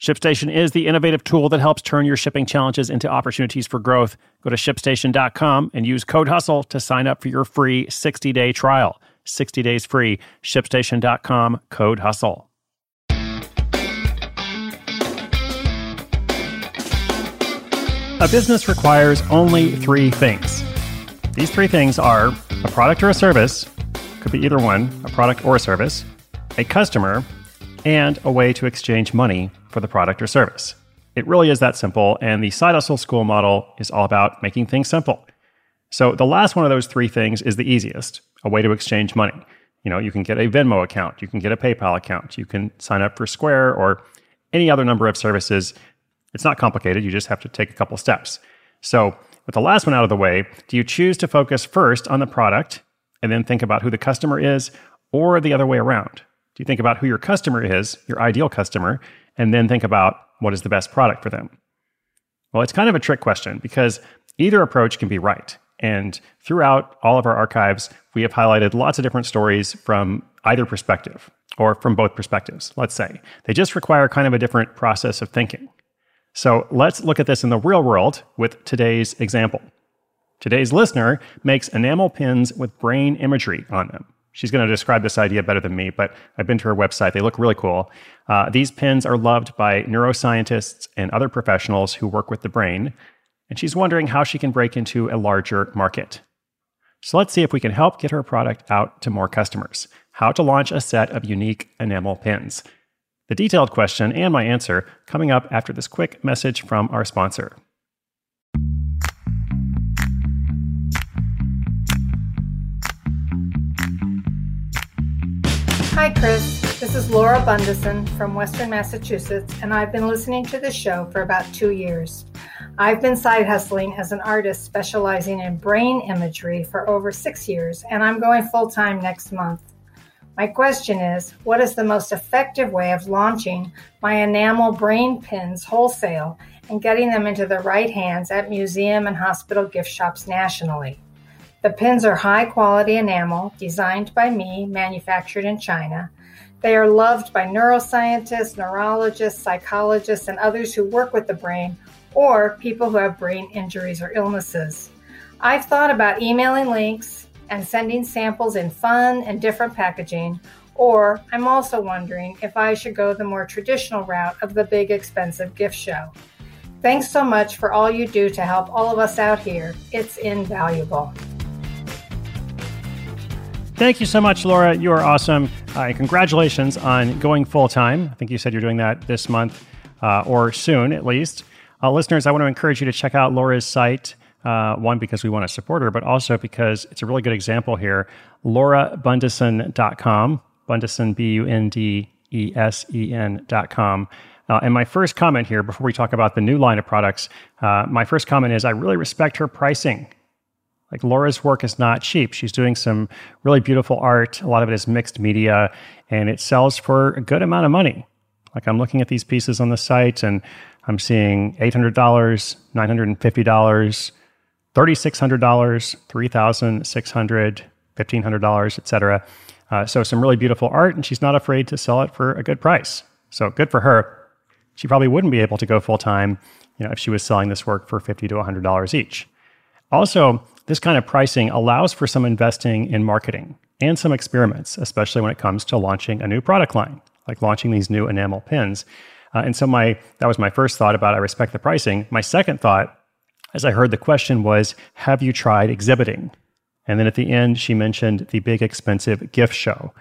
ShipStation is the innovative tool that helps turn your shipping challenges into opportunities for growth. Go to shipstation.com and use code HUSTLE to sign up for your free 60 day trial. 60 days free. ShipStation.com, code HUSTLE. A business requires only three things. These three things are a product or a service, could be either one, a product or a service, a customer, and a way to exchange money for the product or service. It really is that simple, and the Side Hustle School model is all about making things simple. So the last one of those three things is the easiest a way to exchange money. You know, you can get a Venmo account, you can get a PayPal account, you can sign up for Square or any other number of services. It's not complicated, you just have to take a couple steps. So, with the last one out of the way, do you choose to focus first on the product and then think about who the customer is, or the other way around? You think about who your customer is, your ideal customer, and then think about what is the best product for them? Well, it's kind of a trick question because either approach can be right. And throughout all of our archives, we have highlighted lots of different stories from either perspective or from both perspectives, let's say. They just require kind of a different process of thinking. So let's look at this in the real world with today's example. Today's listener makes enamel pins with brain imagery on them. She's going to describe this idea better than me, but I've been to her website. They look really cool. Uh, these pins are loved by neuroscientists and other professionals who work with the brain, and she's wondering how she can break into a larger market. So let's see if we can help get her product out to more customers. How to launch a set of unique enamel pins. The detailed question and my answer coming up after this quick message from our sponsor. Hi, Chris. This is Laura Bundesen from Western Massachusetts, and I've been listening to the show for about two years. I've been side hustling as an artist specializing in brain imagery for over six years, and I'm going full time next month. My question is what is the most effective way of launching my enamel brain pins wholesale and getting them into the right hands at museum and hospital gift shops nationally? The pins are high quality enamel, designed by me, manufactured in China. They are loved by neuroscientists, neurologists, psychologists, and others who work with the brain or people who have brain injuries or illnesses. I've thought about emailing links and sending samples in fun and different packaging, or I'm also wondering if I should go the more traditional route of the big expensive gift show. Thanks so much for all you do to help all of us out here. It's invaluable. Thank you so much, Laura. You are awesome. Uh, congratulations on going full time. I think you said you're doing that this month uh, or soon at least. Uh, listeners, I want to encourage you to check out Laura's site. Uh, one, because we want to support her, but also because it's a really good example here. LauraBundesen.com, Bundesen, B U N D E S E N.com. Uh, and my first comment here, before we talk about the new line of products, uh, my first comment is I really respect her pricing. Like Laura's work is not cheap. She's doing some really beautiful art. A lot of it is mixed media, and it sells for a good amount of money. Like I'm looking at these pieces on the site, and I'm seeing $800, $950, $3,600, $3,600, $1,500, etc. Uh, so some really beautiful art, and she's not afraid to sell it for a good price. So good for her. She probably wouldn't be able to go full time, you know, if she was selling this work for 50 to $100 each. Also, this kind of pricing allows for some investing in marketing and some experiments, especially when it comes to launching a new product line, like launching these new enamel pins. Uh, and so my that was my first thought about I respect the pricing. My second thought, as I heard the question, was Have you tried exhibiting? And then at the end, she mentioned the big expensive gift show.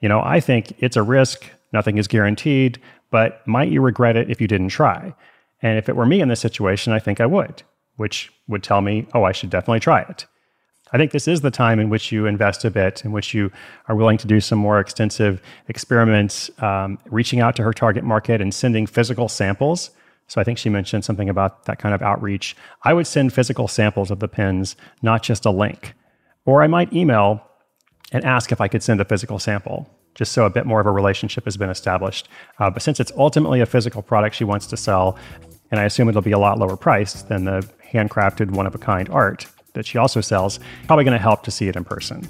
You know, I think it's a risk. Nothing is guaranteed, but might you regret it if you didn't try? And if it were me in this situation, I think I would which would tell me, oh, I should definitely try it. I think this is the time in which you invest a bit, in which you are willing to do some more extensive experiments, um, reaching out to her target market and sending physical samples. So I think she mentioned something about that kind of outreach. I would send physical samples of the pins, not just a link. Or I might email and ask if I could send a physical sample, just so a bit more of a relationship has been established. Uh, but since it's ultimately a physical product she wants to sell, and I assume it'll be a lot lower priced than the handcrafted one of a kind art, that she also sells, probably going to help to see it in person.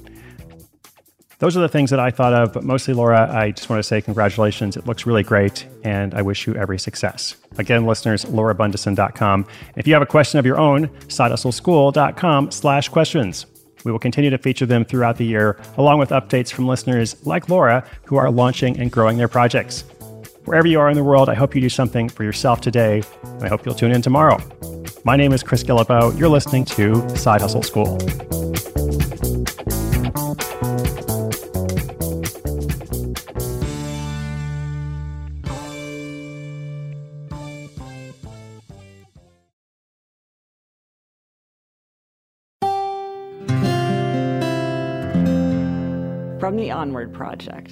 Those are the things that I thought of, but mostly, Laura, I just want to say congratulations. It looks really great, and I wish you every success. Again, listeners, laurabundesen.com. If you have a question of your own, sidehustleschool.com slash questions. We will continue to feature them throughout the year, along with updates from listeners like Laura who are launching and growing their projects. Wherever you are in the world, I hope you do something for yourself today, and I hope you'll tune in tomorrow. My name is Chris Guillebeau. You're listening to Side Hustle School. From the Onward Project.